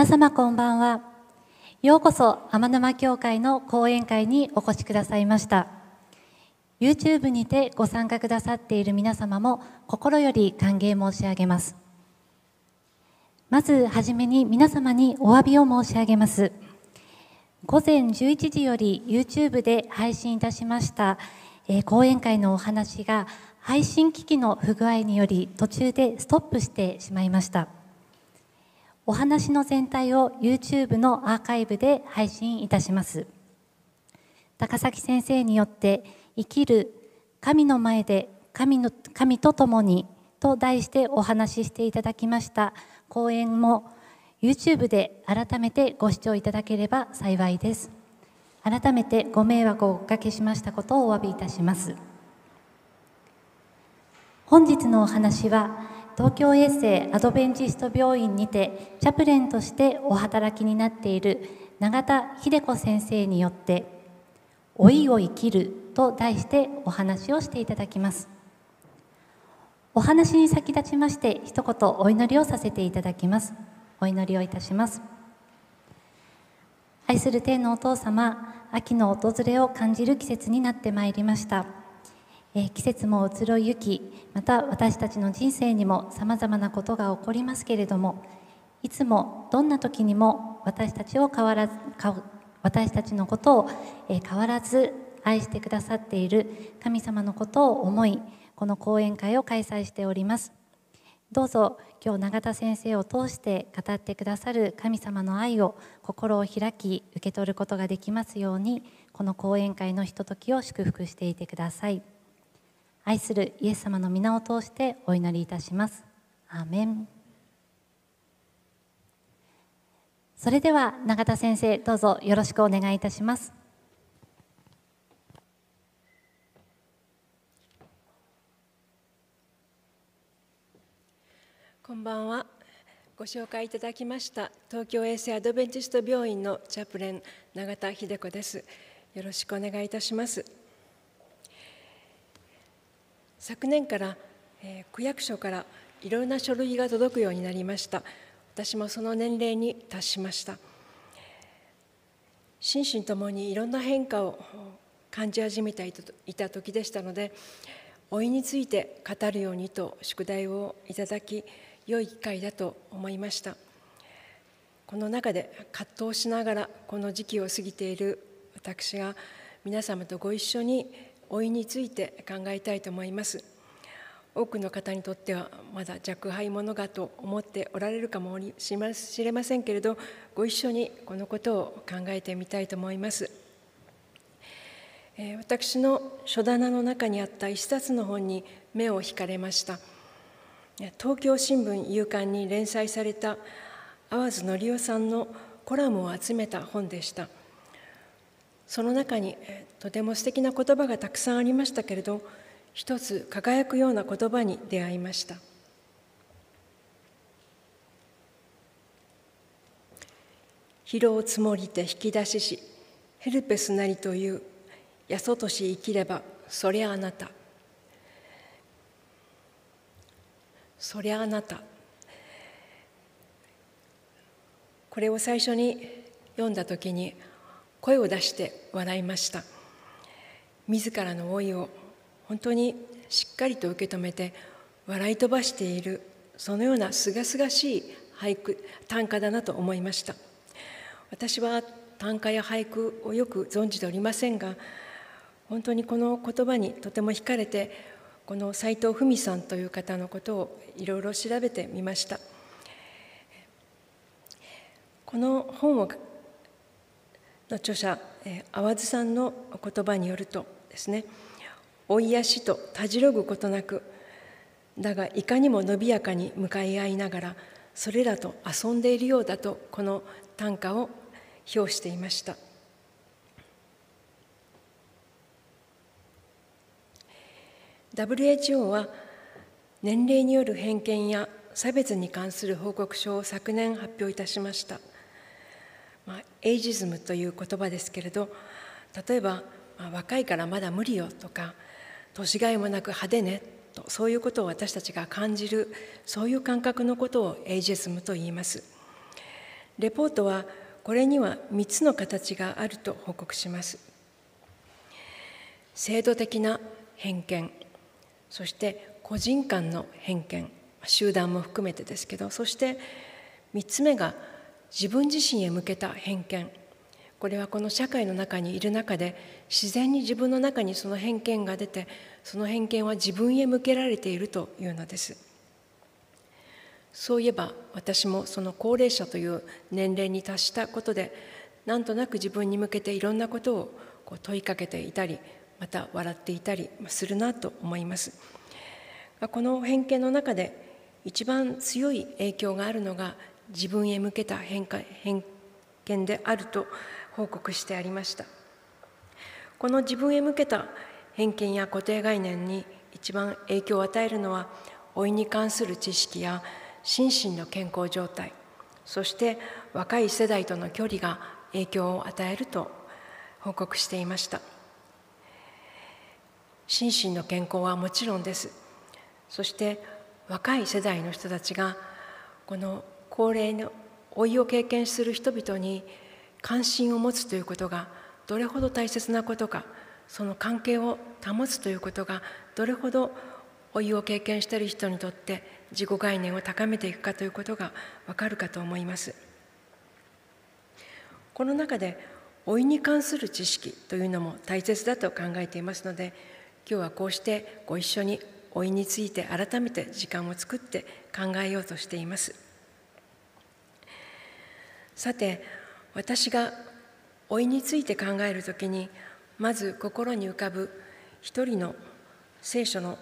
皆様こんばんは。ようこそ天沼教会の講演会にお越しくださいました。YouTube にてご参加くださっている皆様も心より歓迎申し上げます。まずはじめに皆様にお詫びを申し上げます。午前11時より YouTube で配信いたしました、えー、講演会のお話が配信機器の不具合により途中でストップしてしまいました。お話の全体を YouTube のアーカイブで配信いたします。高崎先生によって生きる神の前で神の神と共にと題してお話ししていただきました講演も YouTube で改めてご視聴いただければ幸いです。改めてご迷惑をおかけしましたことをお詫びいたします。本日のお話は東京衛生アドベンチスト病院にてチャプレンとしてお働きになっている永田秀子先生によって「老いを生きる」と題してお話をしていただきます。お話に先立ちまして一言お祈りをさせていただきます。お祈りをいたします。愛する天のお父様秋の訪れを感じる季節になってまいりました。えー、季節も移ろいゆきまた私たちの人生にもさまざまなことが起こりますけれどもいつもどんな時にも私たちを変わらず私たちのことを、えー、変わらず愛してくださっている神様のことを思いこの講演会を開催しておりますどうぞ今日永田先生を通して語ってくださる神様の愛を心を開き受け取ることができますようにこの講演会のひとときを祝福していてください。愛するイエス様の皆を通してお祈りいたします。アーメン。それでは永田先生どうぞよろしくお願いいたします。こんばんは。ご紹介いただきました東京衛生アドベンチスト病院のチャプレン永田秀子です。よろしくお願いいたします。昨年から、えー、区役所からいろいろな書類が届くようになりました。私もその年齢に達しました。心身ともにいろんな変化を感じ始めていた時でしたので老いについて語るようにと宿題をいただき良い機会だと思いました。この中で葛藤しながらこの時期を過ぎている私が皆様とご一緒に老いについて考えたいと思います。多くの方にとってはまだ若輩者がと思っておられるかもしれませんけれどご一緒にこのことを考えてみたいと思います。私の書棚の中にあった一冊の本に目を引かれました。東京新聞夕刊に連載された淡津則夫さんのコラムを集めた本でした。その中にとても素敵な言葉がたくさんありましたけれど一つ輝くような言葉に出会いました。疲労積もりて引き出ししヘルペスなりというやそとし生きればそりゃあなた。そりゃあなた。これを最初に読んだ時に声を出して笑いました。自らの老いを本当にしっかりと受け止めて笑い飛ばしているそのようなすがすがしい俳句短歌だなと思いました。私は短歌や俳句をよく存じておりませんが本当にこの言葉にとても惹かれてこの斎藤文さんという方のことをいろいろ調べてみました。この本をの著者淡津さんの言葉によるとですね老いや死とたじろぐことなくだがいかにも伸びやかに向かい合いながらそれらと遊んでいるようだとこの短歌を表していました。WHO は年齢による偏見や差別に関する報告書を昨年発表いたしました。まあ、エイジズムという言葉ですけれど例えば、まあ、若いからまだ無理よとか年がいもなく派手ねとそういうことを私たちが感じるそういう感覚のことをエイジズムと言います。レポートはこれには3つの形があると報告します。制度的な偏見そして個人間の偏見集団も含めてですけどそして3つ目が自分自身へ向けた偏見。これはこの社会の中にいる中で自然に自分の中にその偏見が出てその偏見は自分へ向けられているというのです。そういえば私もその高齢者という年齢に達したことでなんとなく自分に向けていろんなことをこう問いかけていたりまた笑っていたりするなと思います。この偏見の中で一番強い影響があるのが自分へ向けた偏見であると報告してありました。この自分へ向けた偏見や固定概念に一番影響を与えるのは老いに関する知識や心身の健康状態そして若い世代との距離が影響を与えると報告していました。心身の健康はもちろんです。そして若い世代の人たちがこの高齢の老いを経験する人々に関心を持つということがどれほど大切なことかその関係を保つということがどれほど老いを経験している人にとって自己概念を高めていくかということがわかるかと思います。この中で老いに関する知識というのも大切だと考えていますので今日はこうしてご一緒に老いについて改めて時間を作って考えようとしています。さて私が老いについて考えるときにまず心に浮かぶ一人の聖書の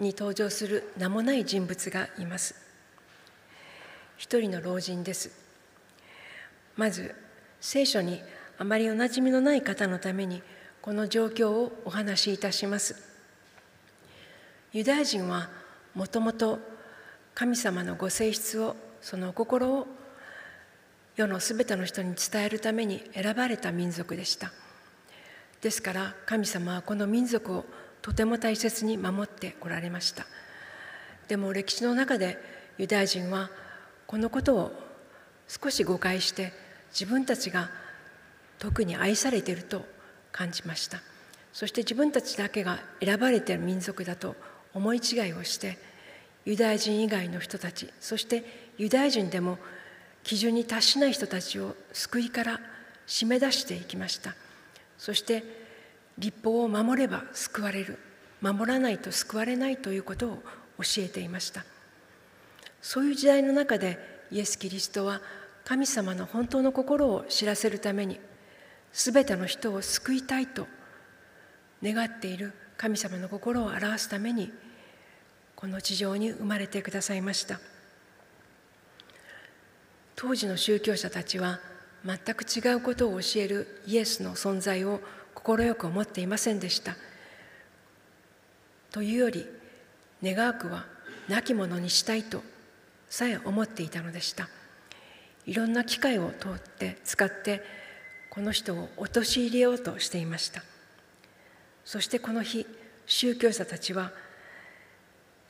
に登場する名もない人物がいます。一人の老人です。まず聖書にあまりおなじみのない方のためにこの状況をお話しいたします。ユダヤ人はもともと神様のご性質をその心を世のすべての人に伝えるために選ばれた民族でした。ですから神様はこの民族をとても大切に守ってこられました。でも歴史の中でユダヤ人はこのことを少し誤解して自分たちが特に愛されていると感じました。そして自分たちだけが選ばれている民族だと思い違いをしてユダヤ人以外の人たちそしてユダヤ人でも基準に達しない人たちを救いから締め出していきました。そして立法を守れば救われる。守らないと救われないということを教えていました。そういう時代の中でイエス・キリストは神様の本当の心を知らせるために全ての人を救いたいと願っている神様の心を表すためにこの地上に生まれてくださいました。当時の宗教者たちは全く違うことを教えるイエスの存在を快く思っていませんでした。というより願わくは亡き者にしたいとさえ思っていたのでした。いろんな機会を通って使ってこの人を陥れようとしていました。そしてこの日宗教者たちは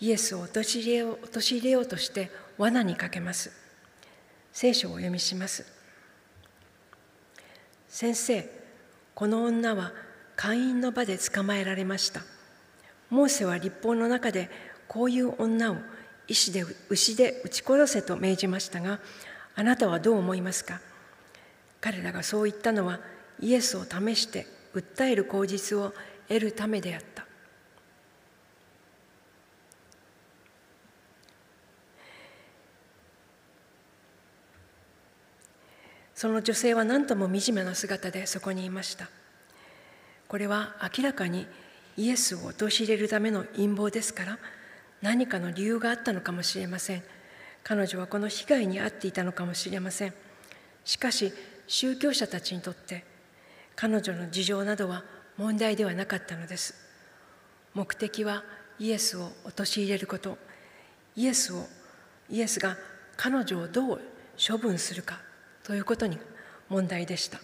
イエスを陥れよう陥れようとして罠にかけます。聖書をお読みします。先生この女は会員の場で捕まえられました。モーセは立法の中でこういう女を石で牛で撃ち殺せと命じましたがあなたはどう思いますか？彼らがそう言ったのはイエスを試して訴える口実を得るためであった。その女性は何とも惨めな姿でそこにいました。これは明らかにイエスを陥れるための陰謀ですから何かの理由があったのかもしれません。彼女はこの被害に遭っていたのかもしれません。しかし宗教者たちにとって彼女の事情などは問題ではなかったのです。目的はイエスを陥れること。イエスをイエスが彼女をどう処分するか。ということに問題でした。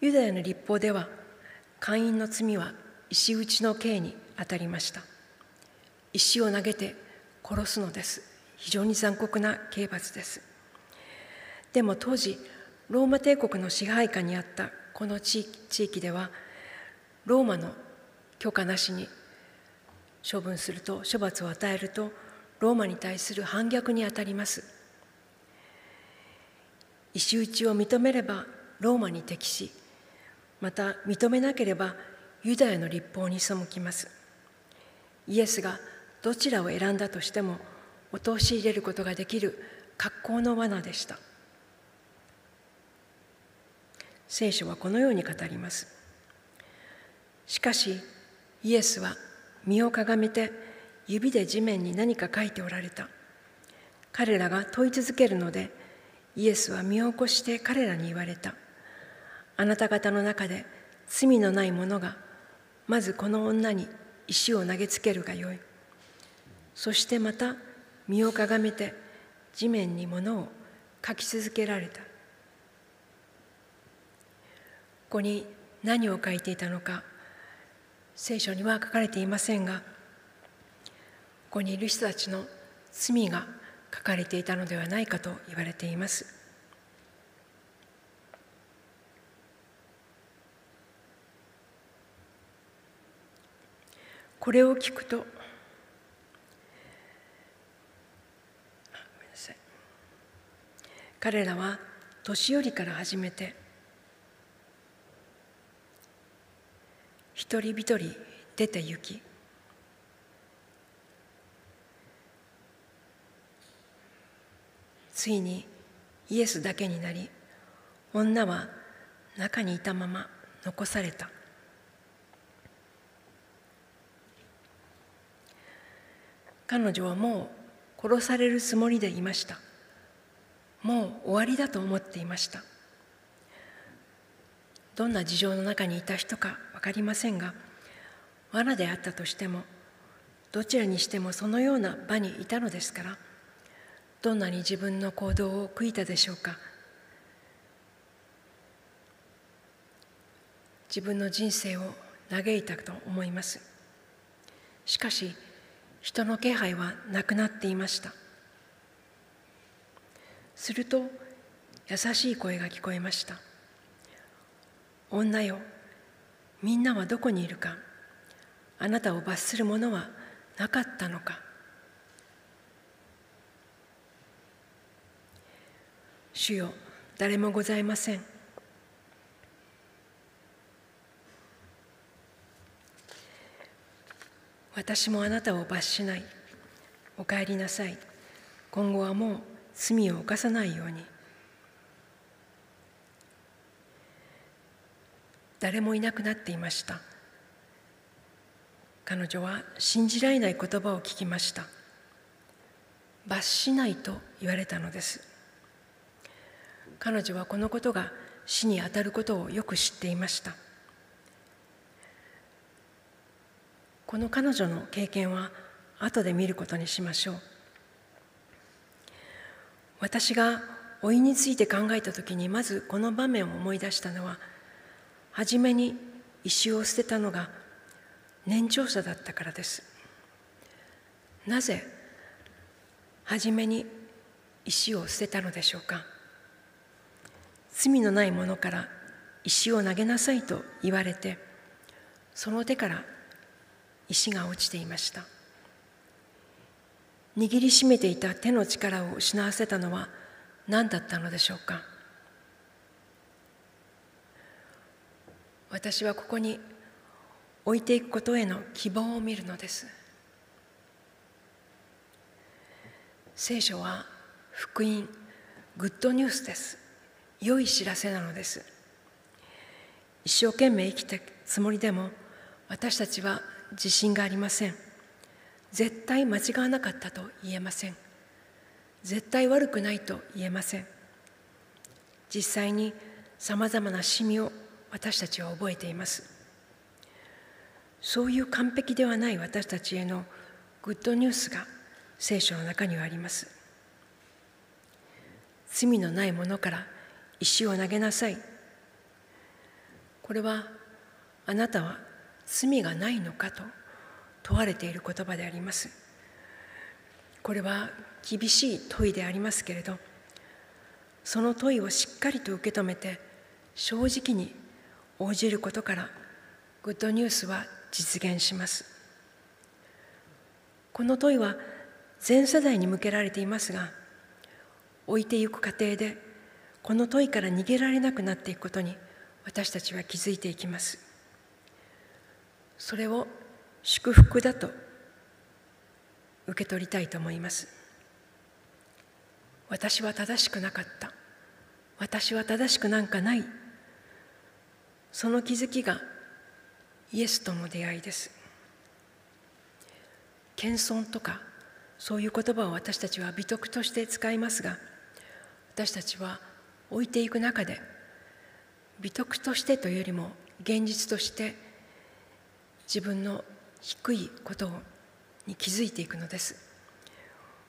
ユダヤの立法では会員の罪は石打ちの刑にあたりました。石を投げて殺すのです。非常に残酷な刑罰です。でも当時ローマ帝国の支配下にあったこの地域ではローマの許可なしに処分すると処罰を与えるとローマに対する反逆にあたります。石打ちを認めればローマに適しまた認めなければユダヤの立法に背きます。イエスがどちらを選んだとしても陥れることができる格好の罠でした。聖書はこのように語ります。しかしイエスは身をかがめて指で地面に何か書いておられた。彼らが問い続けるのでイエスは身を起こして彼らに言われた。あなた方の中で罪のない者がまずこの女に石を投げつけるがよい。そしてまた身をかがめて地面に物を書き続けられた。ここに何を書いていたのか聖書には書かれていませんがここにいる人たちの罪が書かれていたのではないかと言われています。これを聞くと彼らは年寄りから始めて一人一人出て行きついにイエスだけになり女は中にいたまま残された。彼女はもう殺されるつもりでいました。もう終わりだと思っていました。どんな事情の中にいた人か分かりませんが罠であったとしてもどちらにしてもそのような場にいたのですからどんなに自分の行動を悔いたでしょうか？自分の人生を嘆いたと思います。しかし人の気配はなくなっていました。すると優しい声が聞こえました。女よみんなはどこにいるか？あなたを罰するものはなかったのか？主よ誰もございません。私もあなたを罰しない。お帰りなさい。今後はもう罪を犯さないように。誰もいなくなっていました。彼女は信じられない言葉を聞きました。罰しないと言われたのです。彼女はこのことが死にあたることをよく知っていました。この彼女の経験は後で見ることにしましょう。私が老いについて考えた時にまずこの場面を思い出したのは初めに石を捨てたのが年長者だったからです。なぜ初めに石を捨てたのでしょうか。罪のないものから石を投げなさいと言われてその手から石が落ちていました。握りしめていた手の力を失わせたのは何だったのでしょうか。私はここに置いていくことへの希望を見るのです。聖書は福音グッドニュースです。良い知らせなのです。一生懸命生きたつもりでも私たちは自信がありません。絶対間違わなかったと言えません。絶対悪くないと言えません。実際にさまざまなシミを私たちは覚えています。そういう完璧ではない私たちへのグッドニュースが聖書の中にはあります。罪のないものから石を投げなさい。これはあなたは罪がないのかと問われている言葉であります。これは厳しい問いでありますけれどその問いをしっかりと受け止めて正直に応じることからグッドニュースは実現します。この問いは全世代に向けられていますが置いていく過程でこの問いから逃げられなくなっていくことに私たちは気づいていきます。それを祝福だと受け取りたいと思います。私は正しくなかった。私は正しくなんかない。その気づきがイエスとの出会いです。謙遜とかそういう言葉を私たちは美徳として使いますが私たちは置いていく中で美徳としてというよりも現実として自分の低いことに気づいていくのです。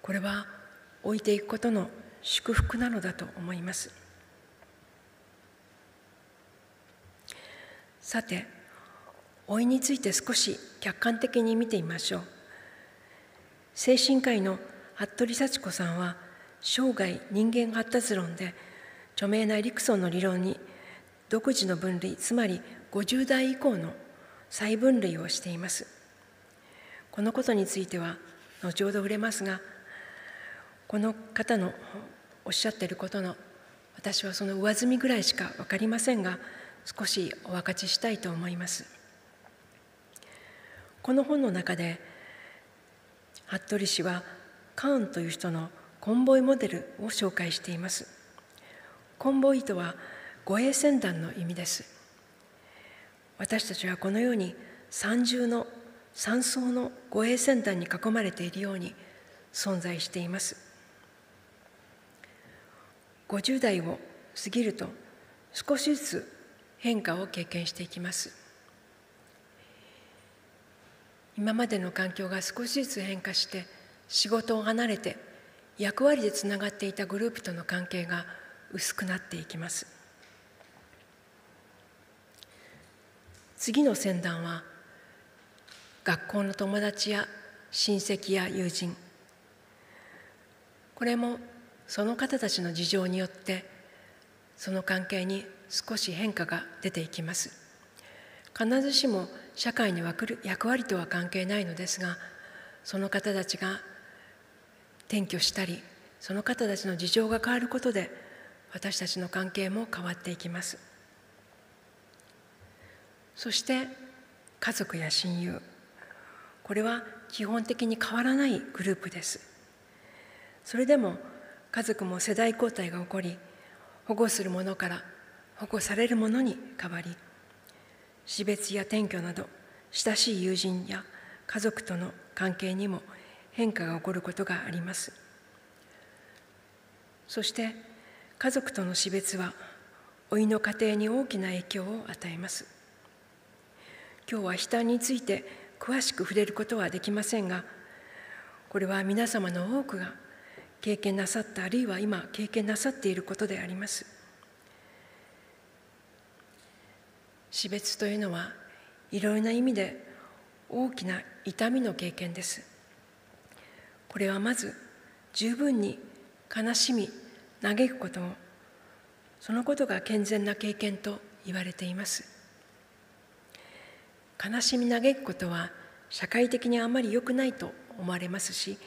これは置いていくことの祝福なのだと思います。さて老いについて少し客観的に見てみましょう。精神科医の服部幸子さんは生涯人間発達論で著名なエリクソンの理論に独自の分類つまり50代以降の再分類をしています。このことについては後ほど触れますがこの方のおっしゃっていることの私はその上積みぐらいしか分かりませんが少しお分かちしたいと思います。この本の中で服部氏はカーンという人のコンボイモデルを紹介しています。コンボイとは護衛船団の意味です。私たちはこのように三重の三層の護衛船団に囲まれているように存在しています。50代を過ぎると少しずつ変化を経験していきます。今までの環境が少しずつ変化して仕事を離れて役割でつながっていたグループとの関係が薄くなっていきます。次の船団は学校の友達や親戚や友人。これもその方たちの事情によってその関係に少し変化が出ていきます。必ずしも社会に役割とは関係ないのですがその方たちが転居したりその方たちの事情が変わることで私たちの関係も変わっていきます。そして家族や親友これは基本的に変わらないグループです。それでも家族も世代交代が起こり保護するものから保護されるものに変わり死別や転居など親しい友人や家族との関係にも変化が起こることがあります。そして家族との死別は老いの家庭に大きな影響を与えます。今日は悲嘆について詳しく触れることはできませんがこれは皆様の多くが経験なさったあるいは今経験なさっていることであります。死別というのはいろいろな意味で大きな痛みの経験です。これはまず十分に悲しみ嘆くことをそのことが健全な経験と言われています。悲しみ嘆くことは社会的にあまり良くないと思われますし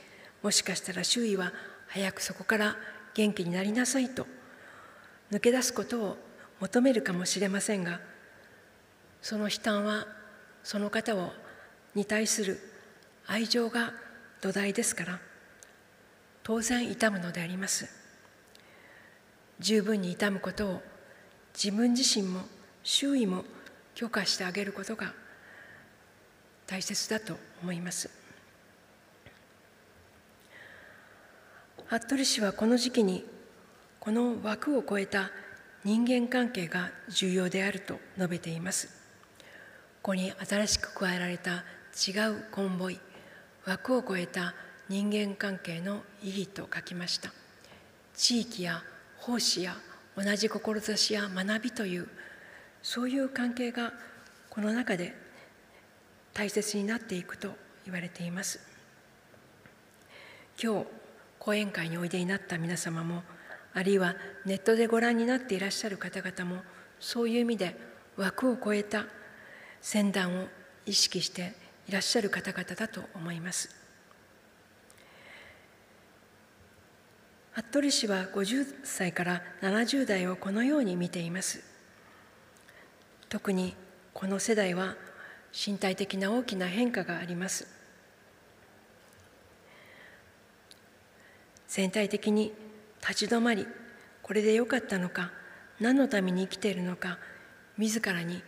もしかしたら周囲は早くそこから元気になりなさいと抜け出すことを求めるかもしれませんがその悲嘆はその方をに対する愛情が土台ですから当然痛むのであります。十分に痛むことを自分自身も周囲も許可してあげることが大切だと思います。服部氏はこの時期にこの枠を超えた人間関係が重要であると述べています。ここに新しく加えられた違うコンボイ枠を超えた人間関係の意義と書きました。地域や奉仕や同じ志や学びというそういう関係がこの中で大切になっていくと言われています今日講演会においでになった皆様もあるいはネットでご覧になっていらっしゃる方々もそういう意味で枠を超えた宣談を意識していらっしゃる方々だと思います。服部氏は50歳から70代をこのように見ています。特にこの世代は身体的な大きな変化があります。全体的に立ち止まりこれでよかったのか何のために生きているのか自らに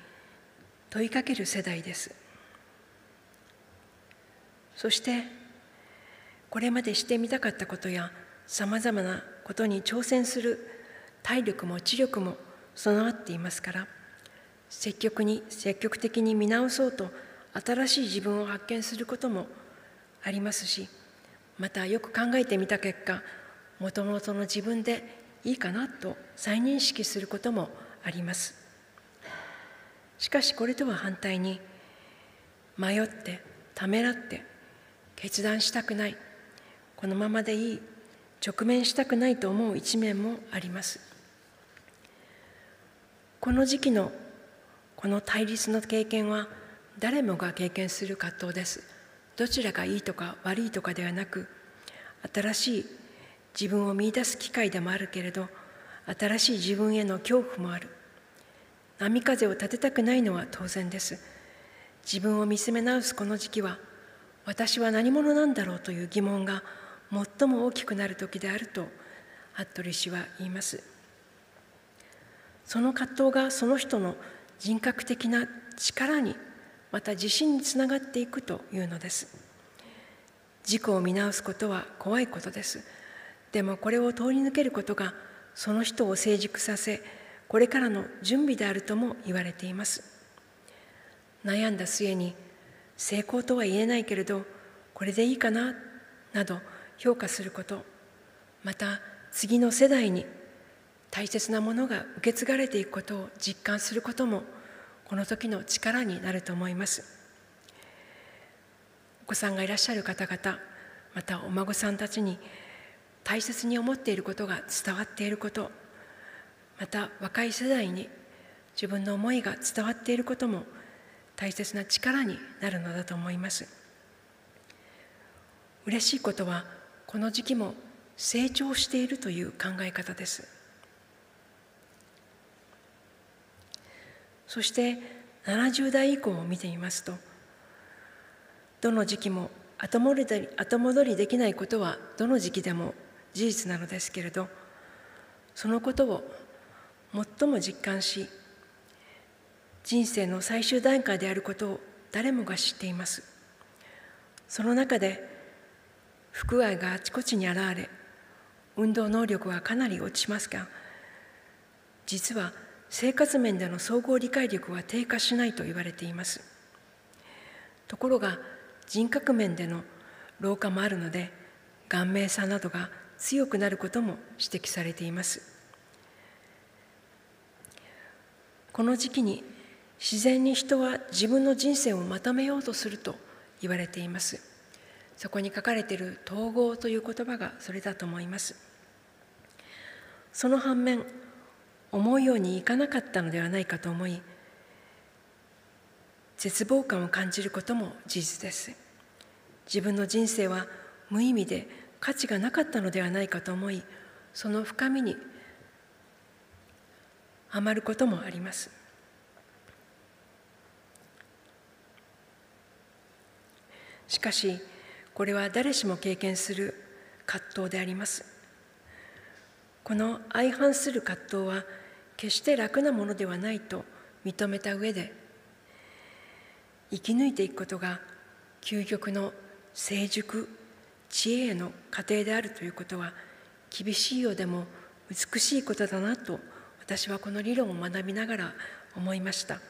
問いかける世代ですそしてこれまでしてみたかったことやさまざまなことに挑戦する体力も知力も備わっていますから積極に積極的に見直そうと新しい自分を発見することもありますしまたよく考えてみた結果もともとの自分でいいかなと再認識することもあります。しかしこれとは反対に迷ってためらって決断したくないこのままでいい直面したくないと思う一面もあります。この時期のこの対立の経験は誰もが経験する葛藤です。どちらがいいとか悪いとかではなく新しい自分を見いだす機会でもあるけれど新しい自分への恐怖もある。波風を立てたくないのは当然です。自分を見つめ直すこの時期は私は何者なんだろうという疑問が最も大きくなる時であると服部氏は言います。その葛藤がその人の人格的な力にまた自信につながっていくというのです。自己を見直すことは怖いことです。でもこれを通り抜けることがその人を成熟させこれからの準備であるとも言われています。悩んだ末に成功とは言えないけれどこれでいいかな？など評価すること。また次の世代に大切なものが受け継がれていくことを実感することもこの時の力になると思います。お子さんがいらっしゃる方々またお孫さんたちに大切に思っていることが伝わっていることまた若い世代に自分の思いが伝わっていることも大切な力になるのだと思います。嬉しいことはこの時期も成長しているという考え方です。そして70代以降を見てみますとどの時期も後戻り後戻りできないことはどの時期でも事実なのですけれどそのことを最も実感し人生の最終段階であることを誰もが知っています。その中で不具合があちこちに現れ運動能力はかなり落ちますが実は生活面での総合理解力は低下しないと言われています。ところが人格面での老化もあるので顔面差などが強くなることも指摘されています。この時期に自然に人は自分の人生をまとめようとすると言われています。そこに書かれている統合という言葉がそれだと思います。その反面思うようにいかなかったのではないかと思い絶望感を感じることも事実です。自分の人生は無意味で価値がなかったのではないかと思いその深みにはまることもあります。しかしこれは誰しも経験する葛藤であります。この相反する葛藤は決して楽なものではないと認めた上で生き抜いていくことが究極の成熟知恵への過程であるということは厳しいようでも美しいことだなと私はこの理論を学びながら思いました。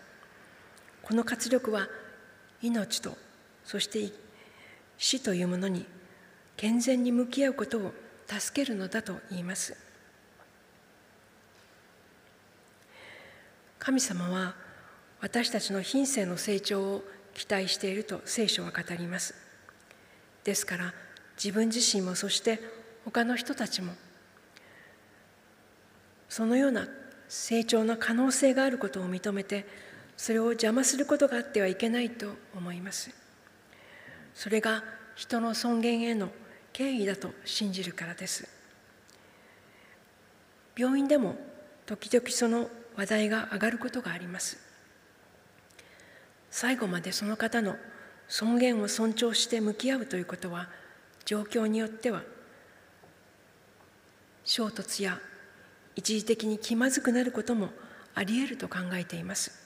この活力は命とそして死というものに健全に向き合うことを助けるのだと言います。神様は私たちの品性の成長を期待していると聖書は語ります。ですから自分自身もそして他の人たちもそのような成長の可能性があることを認めてそれを邪魔することがあってはいけないと思います。それが人の尊厳への敬意だと信じるからです。病院でも時々その話題が上がることがあります。最後までその方の尊厳を尊重して向き合うということは状況によっては衝突や一時的に気まずくなることもあり得ると考えています。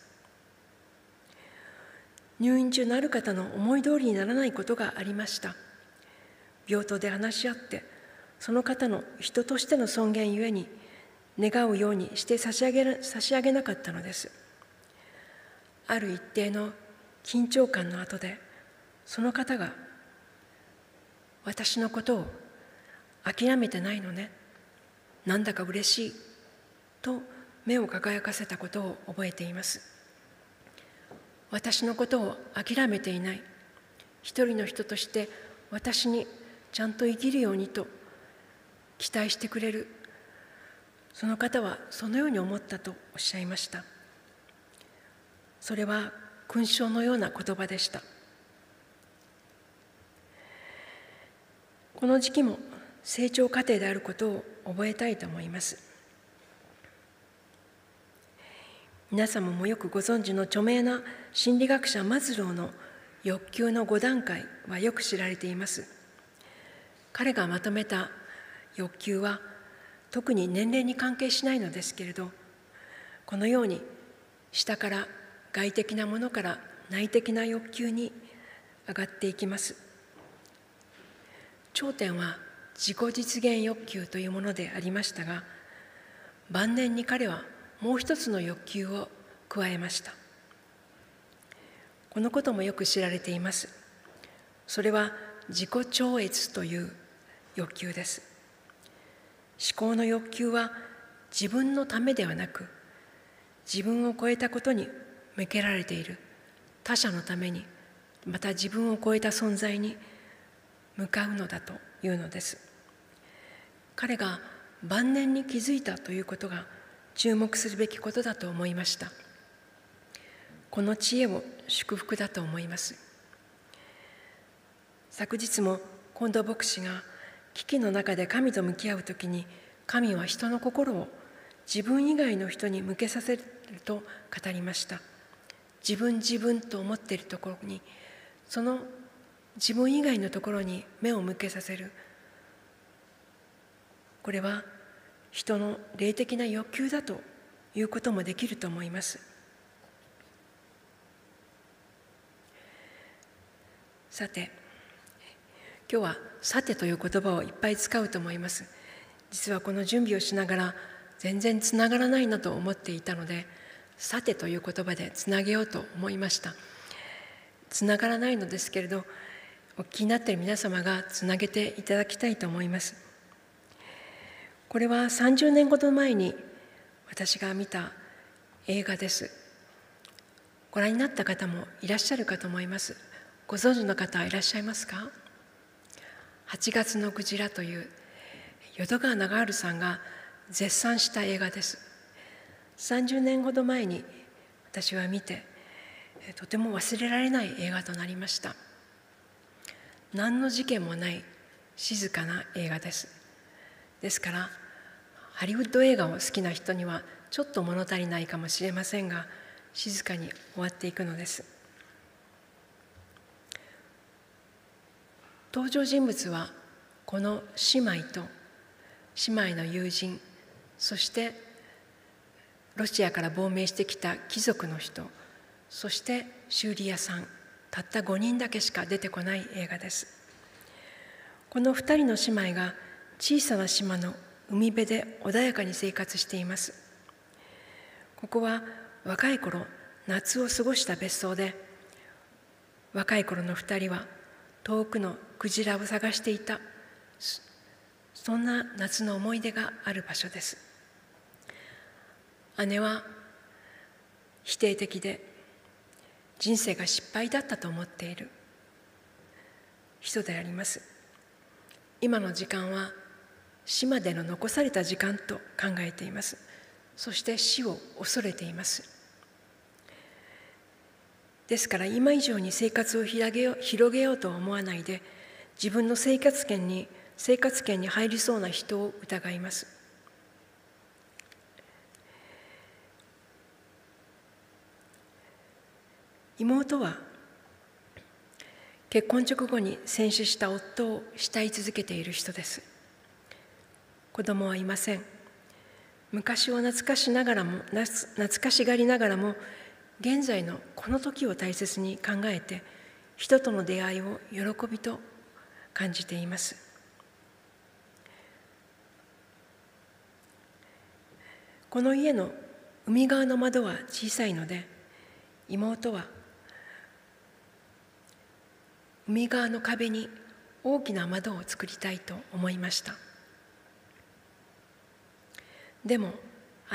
入院中のある方の思い通りにならないことがありました。病棟で話し合ってその方の人としての尊厳ゆえに願うようにして差し上げ差し上げなかったのです。ある一定の緊張感の後でその方が私のことを諦めてないのね。なんだか嬉しいと目を輝かせたことを覚えています。私のことを諦めていない。一人の人として私にちゃんと生きるようにと期待してくれる。その方はそのように思ったとおっしゃいました。それは勲章のような言葉でした。この時期も成長過程であることを覚えたいと思います。皆様もよくご存知の著名な心理学者マズローの欲求の5段階はよく知られています。彼がまとめた欲求は特に年齢に関係しないのですけれどこのように下から外的なものから内的な欲求に上がっていきます。頂点は自己実現欲求というものでありましたが晩年に彼はもう一つの欲求を加えました。このこともよく知られています。それは自己超越という欲求です。思考の欲求は自分のためではなく自分を超えたことに向けられている。他者のためにまた自分を超えた存在に向かうのだというのです。彼が晩年に気づいたということが注目するべきことだと思いました。この知恵を祝福だと思います。昨日も近藤牧師が危機の中で神と向き合う時に神は人の心を自分以外の人に向けさせると語りました。自分自分と思っているところにその自分以外のところに目を向けさせる。これは人の霊的な欲求だということもできると思います。さて今日は「さて」という言葉をいっぱい使うと思います。実はこの準備をしながら全然つながらないなと思っていたので「さて」という言葉でつなげようと思いました。つながらないのですけれどお気になっている皆様がつなげていただきたいと思います。これは30年ほど前に私が見た映画です。ご覧になった方もいらっしゃるかと思います。ご存知の方はいらっしゃいますか？8月のクジラという淀川長治さんが絶賛した映画です。30年ほど前に私は見てとても忘れられない映画となりました。何の事件もない静かな映画です。ですからハリウッド映画を好きな人にはちょっと物足りないかもしれませんが静かに終わっていくのです。登場人物はこの姉妹と姉妹の友人そしてロシアから亡命してきた貴族の人そして修理屋さんたった5人だけしか出てこない映画です。この2人の姉妹が小さな島の海辺で穏やかに生活しています。ここは若い頃夏を過ごした別荘で若い頃の2人は遠くのクジラを探していたそんな夏の思い出がある場所です。姉は否定的で人生が失敗だったと思っている人であります。今の時間は死までの残された時間と考えています。そして死を恐れています。ですから今以上に生活を広げよう広げようと思わないで自分の生活圏に生活圏に入りそうな人を疑います。妹は結婚直後に戦死した夫を慕い続けている人です。子供はいません。昔を懐かしながらも懐かしがりながらも現在のこの時を大切に考えて人との出会いを喜びと感じています。この家の海側の窓は小さいので妹は海側の壁に大きな窓を作りたいと思いました。でも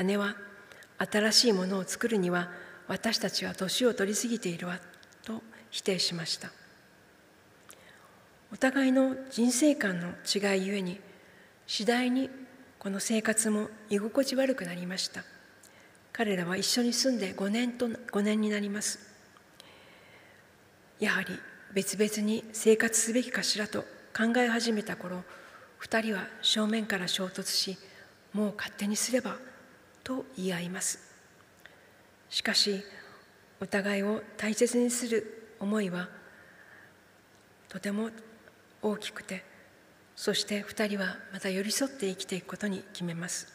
姉は新しいものを作るには私たちは年を取り過ぎているわと否定しました。お互いの人生観の違いゆえに次第にこの生活も居心地悪くなりました。彼らは一緒に住んで5年と5年になります。やはり別々に生活すべきかしらと考え始めた頃2人は正面から衝突しもう勝手にすればと言い合います。しかしお互いを大切にする思いはとても大きくてそして2人はまた寄り添って生きていくことに決めます。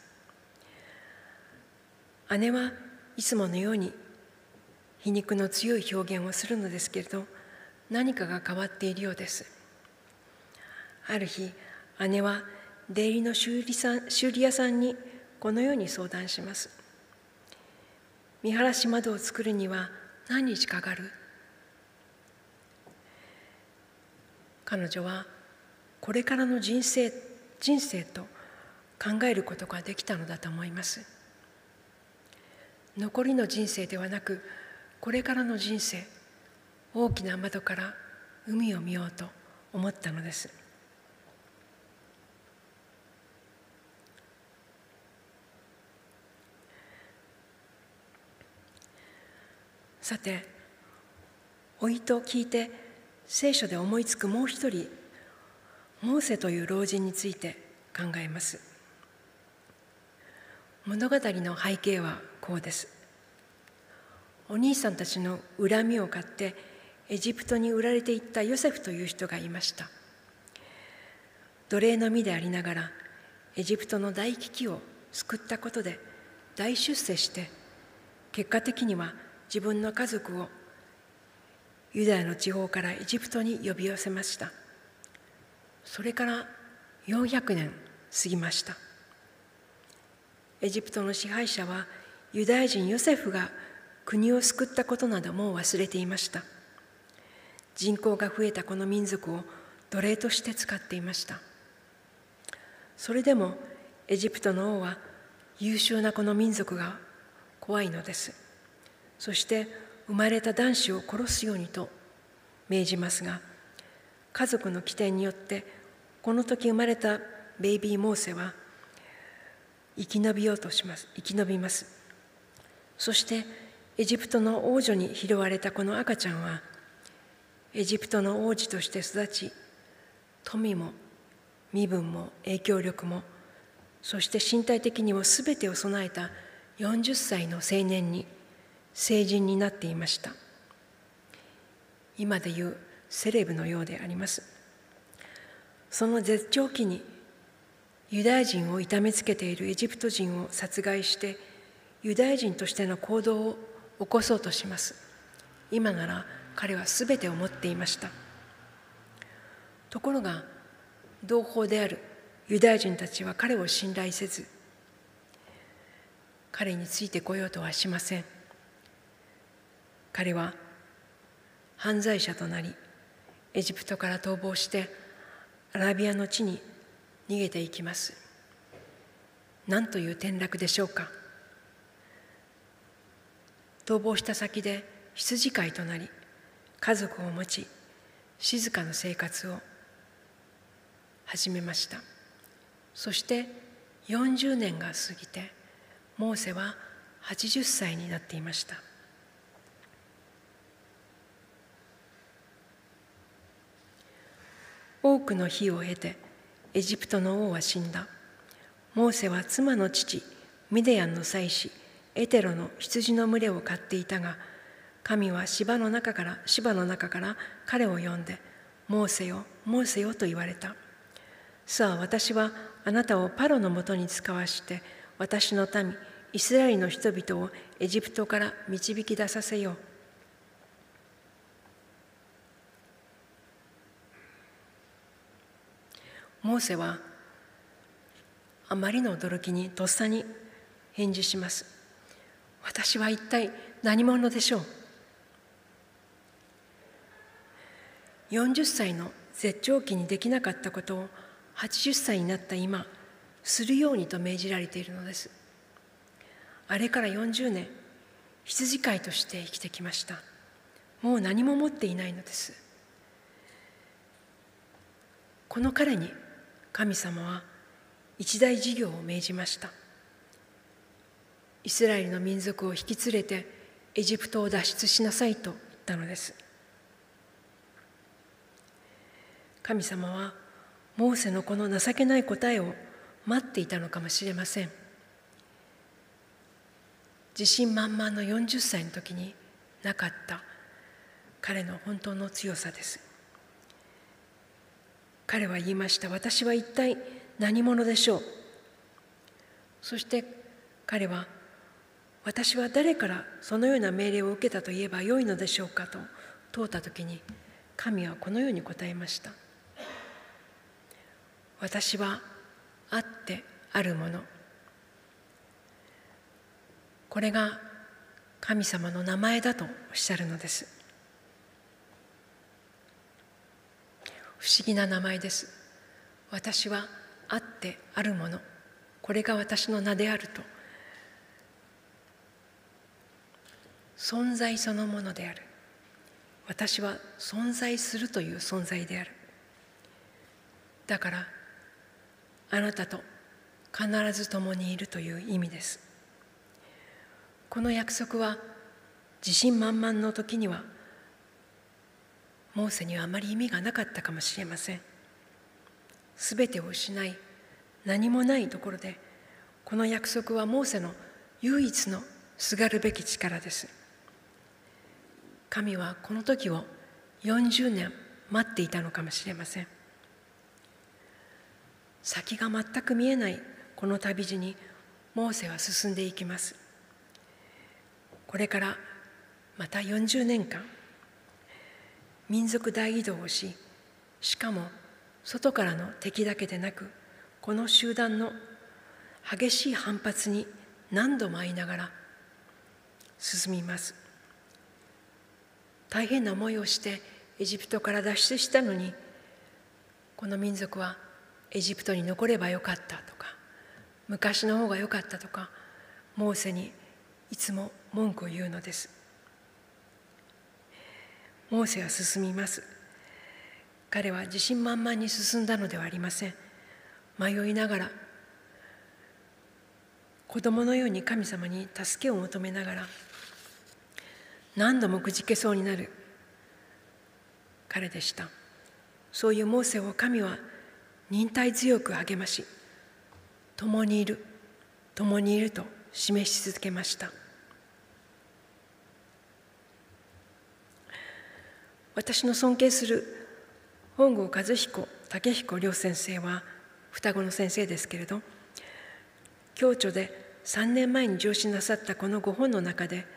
姉はいつものように皮肉の強い表現をするのですけれど何かが変わっているようです。ある日姉は出入りの修理さん修理屋さんにこのように相談します。見晴らし窓を作るには何日かかる？彼女はこれからの人生人生と考えることができたのだと思います。残りの人生ではなくこれからの人生大きな窓から海を見ようと思ったのです。さて老いと聞いて聖書で思いつくもう一人モーセという老人について考えます。物語の背景はこうです。お兄さんたちの恨みを買ってエジプトに売られていったヨセフという人がいました。奴隷の身でありながらエジプトの大危機を救ったことで大出世して結果的には自分の家族をユダヤの地方からエジプトに呼び寄せました。それから400年過ぎました。エジプトの支配者はユダヤ人ヨセフが国を救ったことなども忘れていました。人口が増えたこの民族を奴隷として使っていました。それでもエジプトの王は優秀なこの民族が怖いのです。そして生まれた男子を殺すようにと命じますが家族の起点によってこの時生まれたベイビー・モーセは生き延びようとします生き延びます。そしてエジプトの王女に拾われたこの赤ちゃんはエジプトの王子として育ち富も身分も影響力もそして身体的にも全てを備えた40歳の青年に成人になっていました。今でいうセレブのようであります。その絶頂期にユダヤ人を痛めつけているエジプト人を殺害してユダヤ人としての行動を起こそうとします。今なら彼は全てを持っていました。ところが同胞であるユダヤ人たちは彼を信頼せず彼についてこようとはしません。彼は犯罪者となりエジプトから逃亡してアラビアの地に逃げていきます。何という転落でしょうか。逃亡した先で羊飼いとなり家族を持ち静かな生活を始めました。そして40年が過ぎてモーセは80歳になっていました。多くの日を経てエジプトの王は死んだ。モーセは妻の父ミディアンの妻子エテロの羊の群れを飼っていたが神は芝の中から芝の中から彼を呼んでモーセよモーセよと言われた。さあ私はあなたをパロのもとに使わして私の民イスラエルの人々をエジプトから導き出させよう。モーセはあまりの驚きにとっさに返事します。私は一体何者でしょう？40歳の絶頂期にできなかったことを80歳になった今するようにと命じられているのです。あれから40年羊飼いとして生きてきました。もう何も持っていないのです。この彼に神様は一大事業を命じました。イスラエルの民族を引き連れてエジプトを脱出しなさいと言ったのです。神様はモーセのこの情けない答えを待っていたのかもしれません。自信満々の40歳の時になかった彼の本当の強さです。彼は言いました。私は一体何者でしょう？そして彼は私は誰からそのような命令を受けたと言えばよいのでしょうか？と問うた時に神はこのように答えました。私はあってあるもの。これが神様の名前だとおっしゃるのです。不思議な名前です。私はあってあるもの。これが私の名であると。存在そのものである。私は存在するという存在である。だからあなたと必ず共にいるという意味です。この約束は自信満々の時にはモーセにはあまり意味がなかったかもしれません。すべてを失い何もないところでこの約束はモーセの唯一のすがるべき力です。神はこの時を40年待っていたのかもしれません。先が全く見えないこの旅路にモーセは進んでいきます。これからまた40年間民族大移動をししかも外からの敵だけでなくこの集団の激しい反発に何度も会いながら進みます。大変な思いをしてエジプトから脱出したのにこの民族はエジプトに残ればよかったとか昔の方が良かったとかモーセにいつも文句を言うのです。モーセは進みます。彼は自信満々に進んだのではありません。迷いながら子供のように神様に助けを求めながら何度もくじけそうになる彼でした。そういうモーセを神は忍耐強く励まし共にいる共にいると示し続けました。私の尊敬する本郷和彦武彦両先生は双子の先生ですけれど共著で3年前に上司なさったこの5本の中で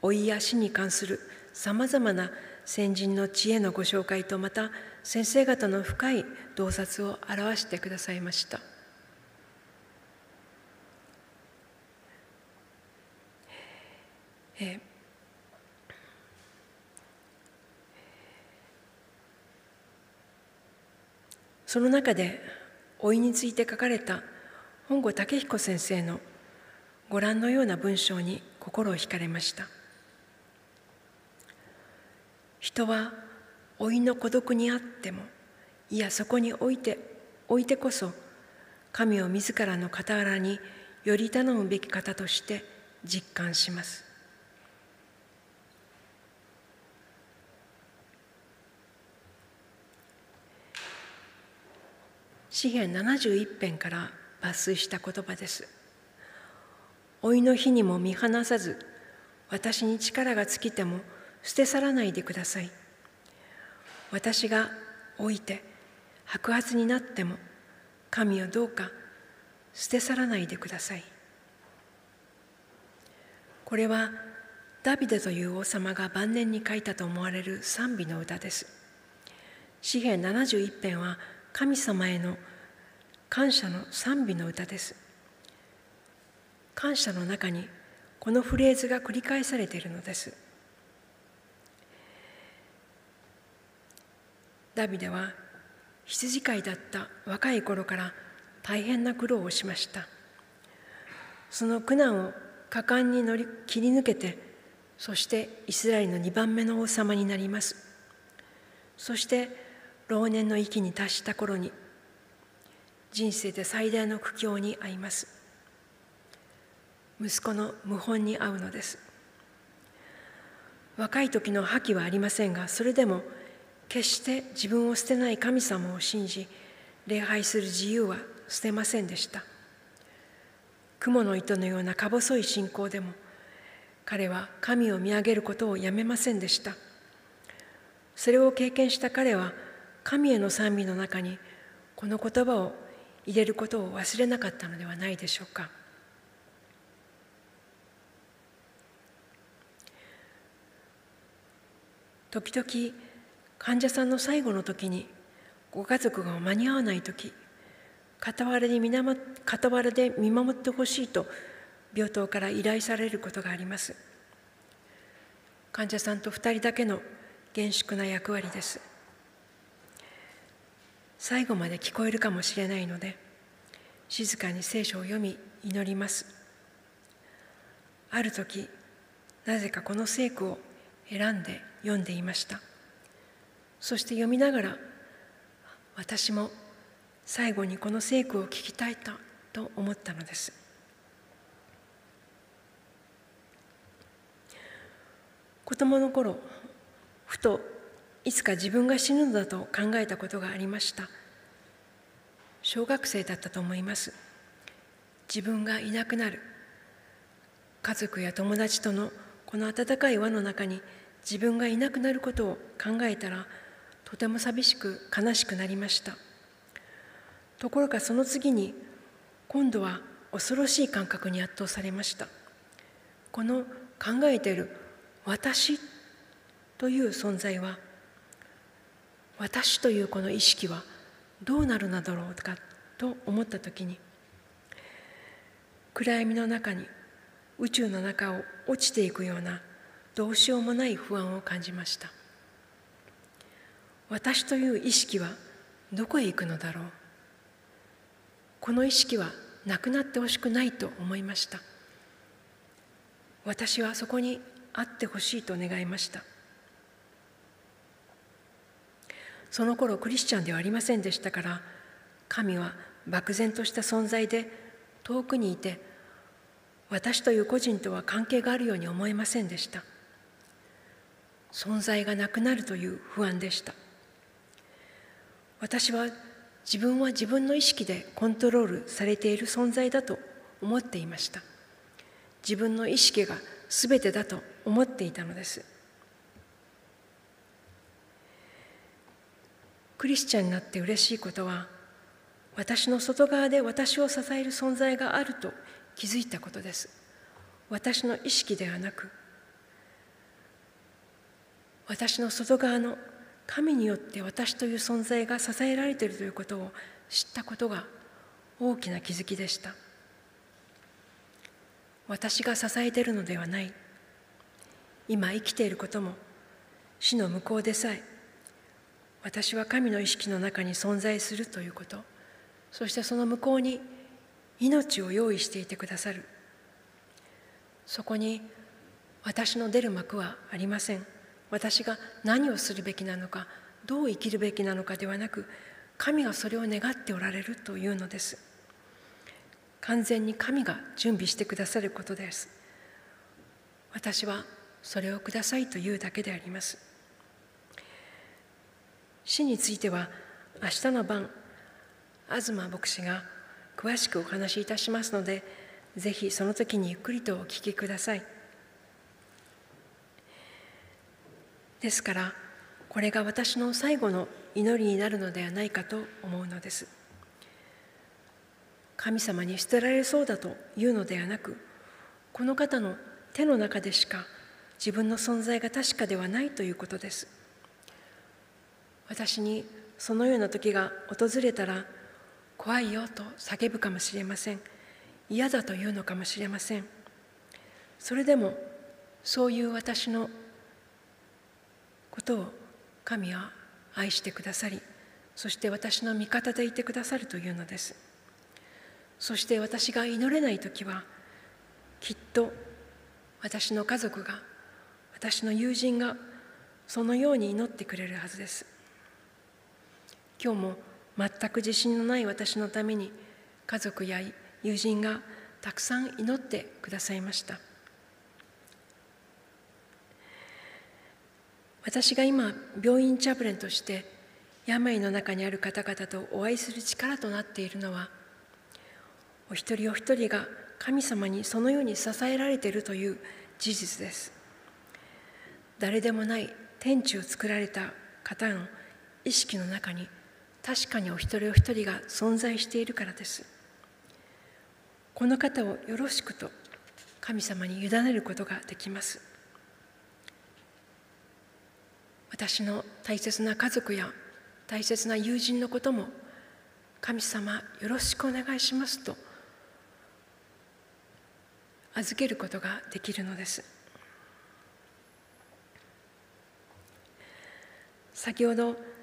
老いや死に関するさまざまな先人の知恵のご紹介とまた先生方の深い洞察を表してくださいました。えその中で老いについて書かれた本郷武彦先生のご覧のような文章に心を惹かれました。人は老いの孤独にあってもいやそこにおいておいてこそ神を自らの傍らにより頼むべき方として実感します。詩編71編から抜粋した言葉です。老いの日にも見放さず私に力が尽きても捨て去らないでください。私が老いて白髪になっても神をどうか捨て去らないでください。これはダビデという王様が晩年に書いたと思われる賛美の歌です。詩編71編は神様への感謝の賛美の歌です。感謝の中にこのフレーズが繰り返されているのです。ダビデは羊飼いだった若い頃から大変な苦労をしました。その苦難を果敢に乗り切り抜けてそしてイスラエルの2番目の王様になります。そして老年の域に達した頃に人生で最大の苦境に遭います。息子の謀反に遭うのです。若い時の覇気はありませんがそれでも決して自分を捨てない神様を信じ礼拝する自由は捨てませんでした。雲の糸のようなか細い信仰でも彼は神を見上げることをやめませんでした。それを経験した彼は神への賛美の中にこの言葉を入れることを忘れなかったのではないでしょうか。時々患者さんの最後の時にご家族が間に合わない時傍らで傍らで見守ってほしいと病棟から依頼されることがあります。患者さんと2人だけの厳粛な役割です。最後まで聞こえるかもしれないので静かに聖書を読み祈ります。ある時なぜかこの聖句を選んで読んでいました。そして読みながら私も最後にこの聖句を聞きたいと思ったのです。子供の頃ふといつか自分が死ぬのだと考えたことがありました。小学生だったと思います。自分がいなくなる。家族や友達とのこの温かい輪の中に自分がいなくなることを考えたらとても寂しく悲しくなりました。ところがその次に今度は恐ろしい感覚に圧倒されました。この考えている私という存在は私というこの意識はどうなるのだろうかと思った時に暗闇の中に宇宙の中を落ちていくようなどうしようもない不安を感じました。私という意識はどこへ行くのだろう。この意識はなくなってほしくないと思いました。私はそこにあってほしいと願いました。その頃クリスチャンではありませんでしたから神は漠然とした存在で遠くにいて私という個人とは関係があるように思えませんでした。存在がなくなるという不安でした。私は自分は自分の意識でコントロールされている存在だと思っていました。自分の意識が全てだと思っていたのです。クリスチャンになって嬉しいことは私の外側で私を支える存在があると気づいたことです。私の意識ではなく私の外側の神によって私という存在が支えられているということを知ったことが大きな気づきでした。私が支えているのではない。今生きていることも死の向こうでさえ私は神の意識の中に存在するということ。そしてその向こうに命を用意していてくださる。そこに私の出る幕はありません。私が何をするべきなのかどう生きるべきなのかではなく神がそれを願っておられるというのです。完全に神が準備してくださることです。私はそれをくださいというだけであります。死については明日の晩東牧師が詳しくお話しいたしますのでぜひその時にゆっくりとお聞きください。ですからこれが私の最後の祈りになるのではないかと思うのです。神様に捨てられそうだというのではなくこの方の手の中でしか自分の存在が確かではないということです。私にそのような時が訪れたら怖いよと叫ぶかもしれません。嫌だというのかもしれません。それでもそういう私のことを神は愛してくださりそして私の味方でいてくださるというのです。そして私が祈れない時はきっと私の家族が私の友人がそのように祈ってくれるはずです。今日も全く自信のない私のために家族や友人がたくさん祈ってくださいました。私が今病院チャプレンとして病の中にある方々とお会いする力となっているのはお一人お一人が神様にそのように支えられているという事実です。誰でもない天地を作られた方の意識の中に確かにお一人お一人が存在しているからです。この方をよろしくと神様に委ねることができます。私の大切な家族や大切な友人のことも神様よろしくお願いしますと預けることができるのです。先ほど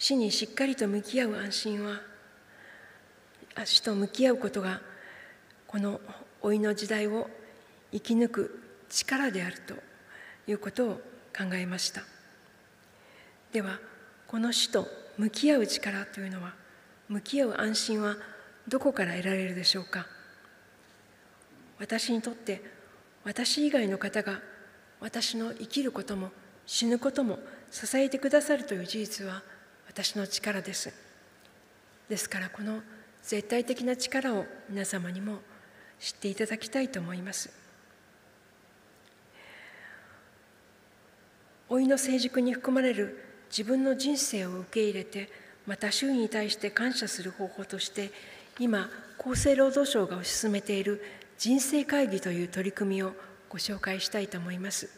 死にしっかりと向き合う安心は死と向き合うことがこの老いの時代を生き抜く力であるということを考えました。ではこの死と向き合う力というのは向き合う安心はどこから得られるでしょうか？私にとって私以外の方が私の生きることも死ぬことも支えてくださるという事実は私の力です。ですからこの絶対的な力を皆様にも知っていただきたいと思います。老いの成熟に含まれる自分の人生を受け入れてまた周囲に対して感謝する方法として今厚生労働省が推し進めている人生会議という取り組みをご紹介したいと思います。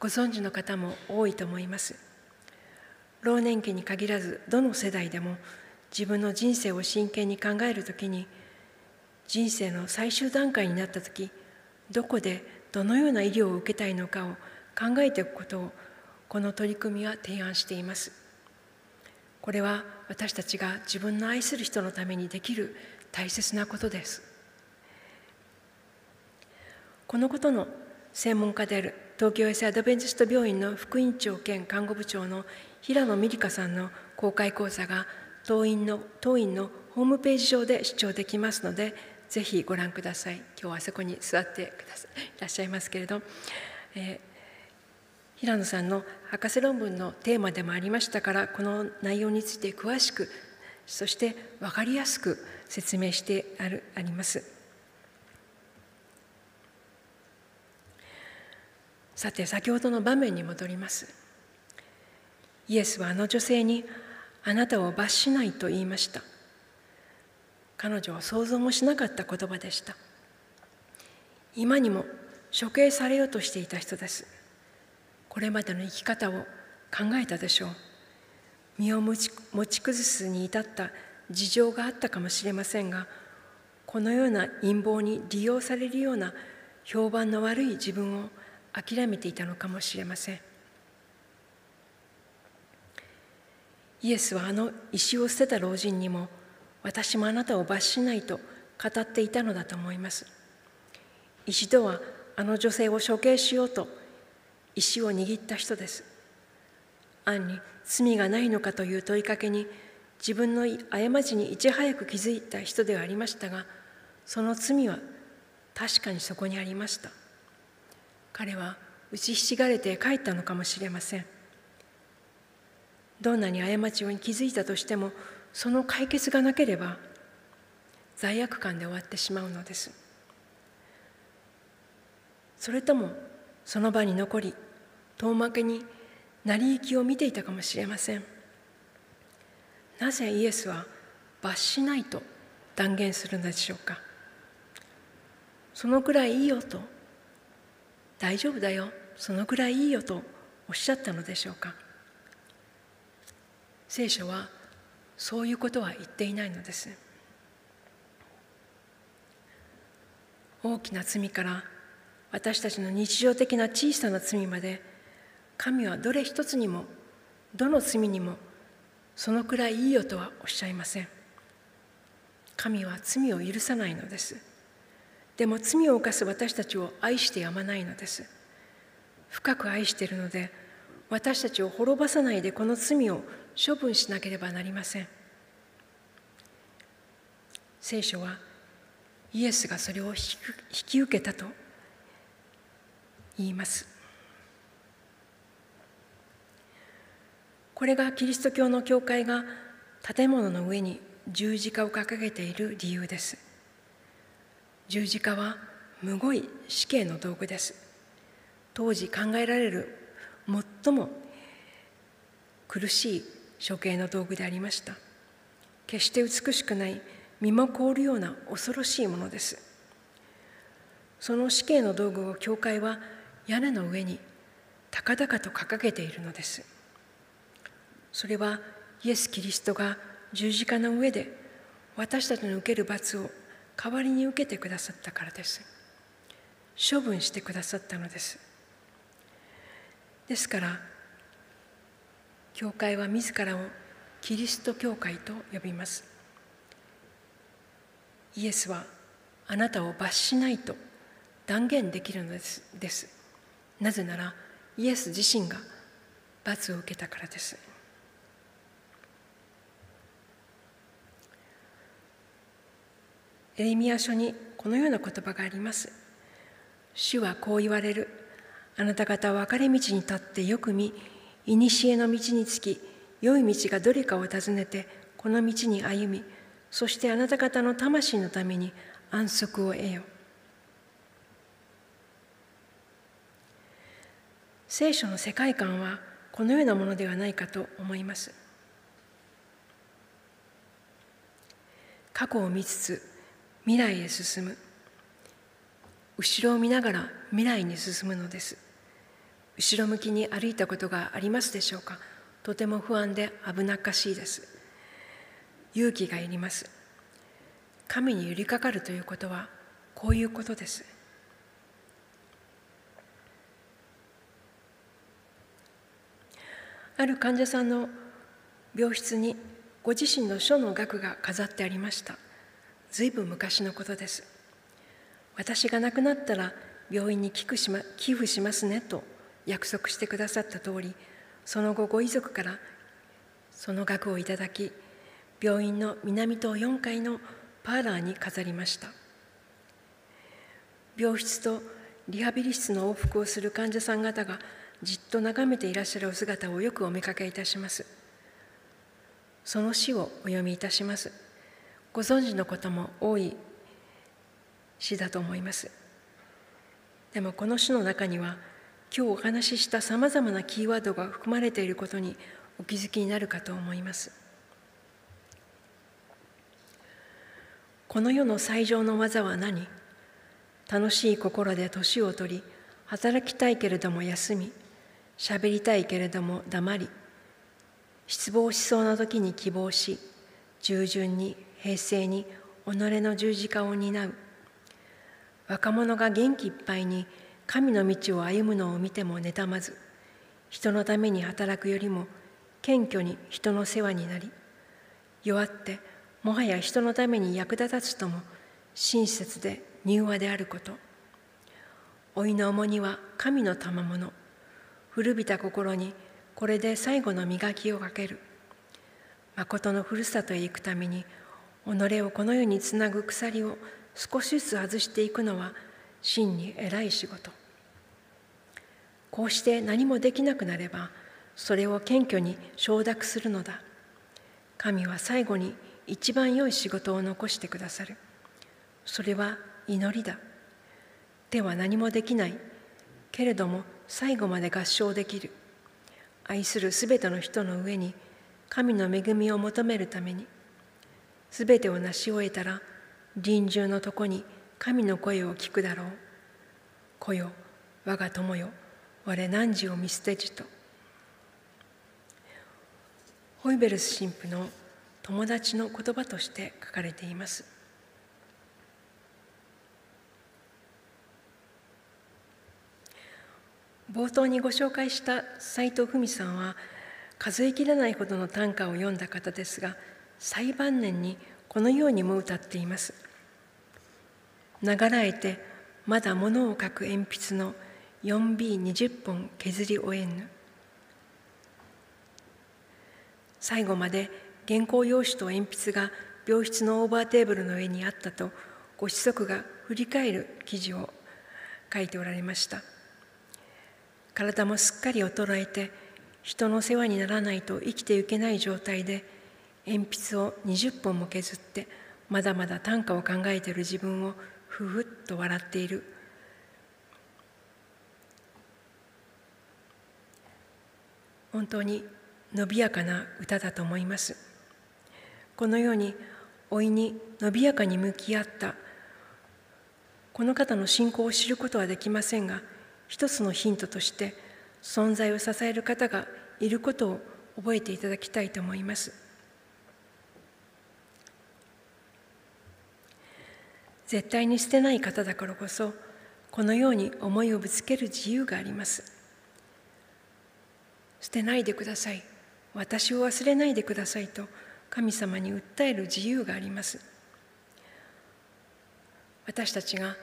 ご存知の方も多いと思います。老年期に限らずどの世代でも自分の人生を真剣に考えるときに人生の最終段階になった時どこでどのような医療を受けたいのかを考えておくことをこの取り組みは提案しています。これは私たちが自分の愛する人のためにできる大切なことです。このことの専門家である東京エスアドベンチスト病院の副院長兼看護部長の平野美里香さんの公開講座が当院の当院のホームページ上で視聴できますのでぜひご覧ください。今日はあそこに座ってくださいいらっしゃいますけれど、えー平野さんの博士論文のテーマでもありましたからこの内容について詳しくそして分かりやすく説明してあるあります。さて先ほどの場面に戻ります。イエスはあの女性にあなたを罰しないと言いました。彼女は想像もしなかった言葉でした。今にも処刑されようとしていた人です。これまでの生き方を考えたでしょう。身を持ち崩すに至った事情があったかもしれませんがこのような陰謀に利用されるような評判の悪い自分を諦めていたのかもしれません。イエスはあの石を捨てた老人にも私もあなたを罰しないと語っていたのだと思います。一度はあの女性を処刑しようと石を握った人です。暗に罪がないのかという問いかけに自分の過ちにいち早く気づいた人ではありましたがその罪は確かにそこにありました。彼は打ちひしがれて帰ったのかもしれません。どんなに過ちに気づいたとしてもその解決がなければ罪悪感で終わってしまうのです。それともその場に残り遠負けに成り行きを見ていたかもしれません。なぜイエスは罰しないと断言するのでしょうか。そのくらいいいよと大丈夫だよそのくらいいいよとおっしゃったのでしょうか。聖書はそういうことは言っていないのです。大きな罪から私たちの日常的な小さな罪まで神はどれ一つにもどの罪にもそのくらいいいよとはおっしゃいません。神は罪を許さないのです。でも罪を犯す私たちを愛してやまないのです。深く愛しているので私たちを滅ぼさないでこの罪を処分しなければなりません。聖書はイエスがそれを引き受けたと言います。これがキリスト教の教会が建物の上に十字架を掲げている理由です。十字架はむごい死刑の道具です。当時考えられる最も苦しい処刑の道具でありました。決して美しくない身も凍るような恐ろしいものです。その死刑の道具を教会は屋根の上に高々と掲げているのです。それはイエス・キリストが十字架の上で私たちの受ける罰を代わりに受けてくださったからです。処分してくださったのです。ですから教会は自らをキリスト教会と呼びます。イエスはあなたを罰しないと断言できるのです。ですなぜならイエス自身が罰を受けたからです。エレミア書にこのような言葉があります。主はこう言われる。あなた方は分かれ道に立ってよく見古の道につき良い道がどれかを尋ねてこの道に歩みそしてあなた方の魂のために安息を得よ聖書の世界観はこのようなものではないかと思います。過去を見つつ未来へ進む。後ろを見ながら未来に進むのです。後ろ向きに歩いたことがありますでしょうか？とても不安で危なっかしいです。勇気がいります。神に寄りかかるということはこういうことです。ある患者さんの病室にご自身の書の額が飾ってありました。ずいぶん昔のことです。私が亡くなったら病院に寄付し,、ま、寄付しますねと約束してくださった通りその後ご遺族からその額をいただき病院の南棟4階のパーラーに飾りました。病室とリハビリ室の往復をする患者さん方がじっと眺めていらっしゃるお姿をよくお見かけいたします。その詩をお読みいたします。ご存知のことも多い詩だと思います。でもこの詩の中には今日お話ししたさまざまなキーワードが含まれていることにお気づきになるかと思います。この世の最上の技は何？楽しい心で年を取り働きたいけれども休み喋りたいけれども黙り失望しそうな時に希望し従順に平成に己の十字架を担う。若者が元気いっぱいに神の道を歩むのを見ても妬まず人のために働くよりも謙虚に人の世話になり弱ってもはや人のために役立たずとも親切で柔和であること。老いの重荷は神の賜物。古びた心にこれで最後の磨きをかける。誠のふるさとへ行くために己をこの世につなぐ鎖を少しずつ外していくのは真に偉い仕事。こうして何もできなくなればそれを謙虚に承諾するのだ。神は最後に一番良い仕事を残してくださる。それは祈りだ。では何もできない。けれども最後まで合唱できる。愛するすべての人の上に神の恵みを求めるために。すべてを成し終えたら臨終のとこに神の声を聞くだろう。子よ、我が友よ、我汝を見捨てじと。ホイベルス神父の友達の言葉として書かれています。冒頭にご紹介した斎藤文さんは数えきれないほどの短歌を読んだ方ですが最晩年にこのようにも歌っています。ながらえてまだ物を書く鉛筆の 4B20 本削り終えぬ。最後まで原稿用紙と鉛筆が病室のオーバーテーブルの上にあったとご子息が振り返る記事を書いておられました体もすっかり衰えて人の世話にならないと生きていけない状態で鉛筆を20本も削ってまだまだ短歌を考えている自分をふふっと笑っている本当に伸びやかな歌だと思いますこのように老いに伸びやかに向き合ったこの方の信仰を知ることはできませんが一つのヒントとして存在を支える方がいることを覚えていただきたいと思います。絶対に捨てない方だからこそこのように思いをぶつける自由があります。捨てないでください。私を忘れないでくださいと神様に訴える自由があります。私たちが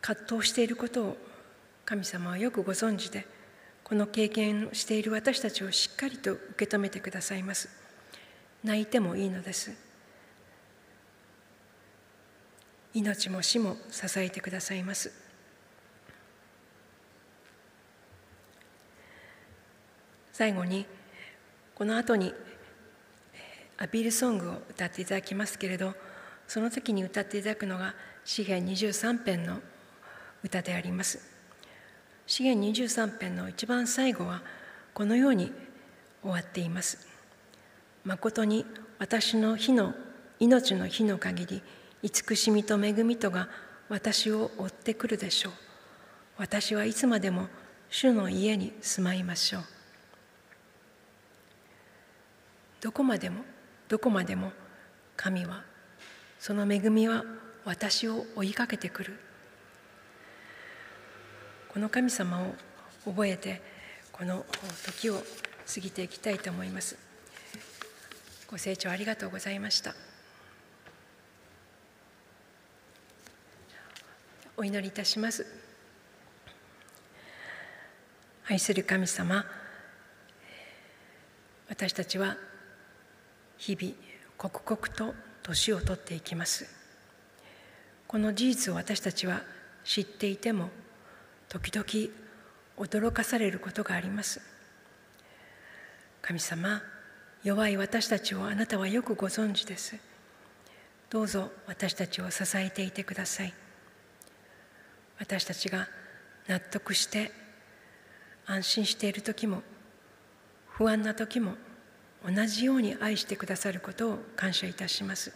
葛藤していることを神様はよくご存知でこの経験をしている私たちをしっかりと受け止めてくださいます。泣いてもいいのです。命も死も支えてくださいます。最後にこの後にアピールソングを歌っていただきますけれどその時に歌っていただくのが詩篇23編の歌であります資源23編の一番最後はこのように終わっています。誠に私の火の命の火の限り慈しみと恵みとが私を追ってくるでしょう。私はいつまでも主の家に住まいましょう。どこまでもどこまでも神はその恵みは私を追いかけてくる。この神様を覚えてこの時を過ぎていきたいと思います。ご清聴ありがとうございました。お祈りいたします。愛する神様私たちは日々刻々と年を取っていきます。この事実を私たちは知っていても時々驚かされることがあります。神様弱い私たちをあなたはよくご存知です。どうぞ私たちを支えていてください。私たちが納得して安心している時も不安な時も同じように愛してくださることを感謝いたします。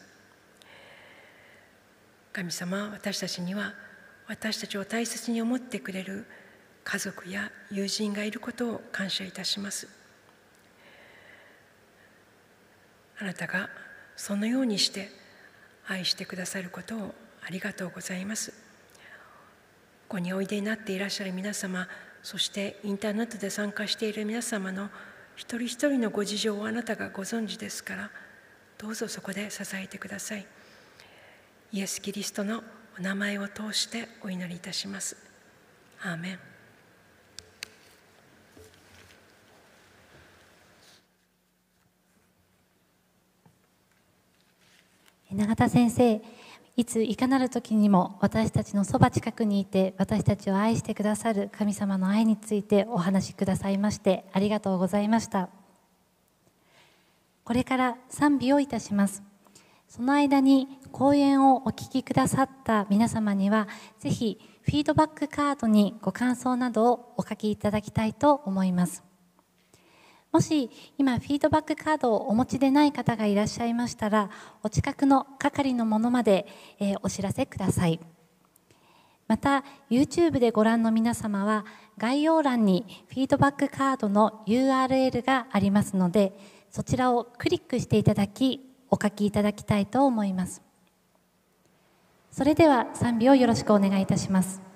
神様私たちには私たちを大切に思ってくれる家族や友人がいることを感謝いたします。あなたがそのようにして愛してくださることをありがとうございます。ここにおいでになっていらっしゃる皆様そしてインターネットで参加している皆様の一人一人のご事情をあなたがご存知ですからどうぞそこで支えてください。イエス・キリストのお名前を通してお祈りいたします。アーメン。永田先生いついかなる時にも私たちのそば近くにいて私たちを愛してくださる神様の愛についてお話しくださいましてありがとうございました。これから賛美をいたします。その間に講演をお聞きくださった皆様にはぜひフィードバックカードにご感想などをお書きいただきたいと思います。もし今フィードバックカードをお持ちでない方がいらっしゃいましたらお近くの係のものまで、え、お知らせください。また YouTube でご覧の皆様は概要欄にフィードバックカードの URL がありますのでそちらをクリックしていただきお書きいただきたいと思います。それでは賛美をよろしくお願いいたします。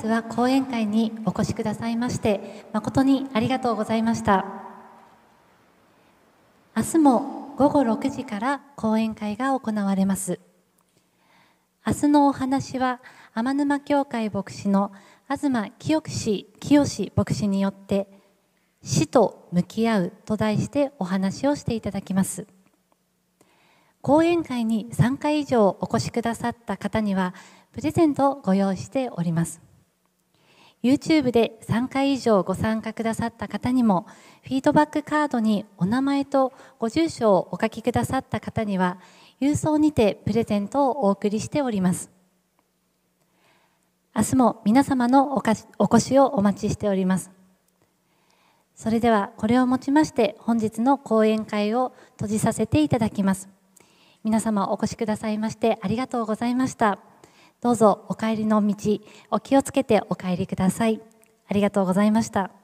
日は講演会にお越しくださいまして誠にありがとうございました。明日も午後6時から講演会が行われます。明日のお話は天沼教会牧師の東清清牧師によって死と向き合うと題してお話をしていただきます。講演会に3回以上お越しくださった方にはプレゼントをご用意しております。YouTube で3回以上ご参加くださった方にもフィードバックカードにお名前とご住所をお書きくださった方には郵送にてプレゼントをお送りしております。明日も皆様のお越しをお待ちしております。それではこれをもちまして本日の講演会を閉じさせていただきます。皆様お越しくださいましてありがとうございました。どうぞお帰りの道お気をつけてお帰りください。ありがとうございました。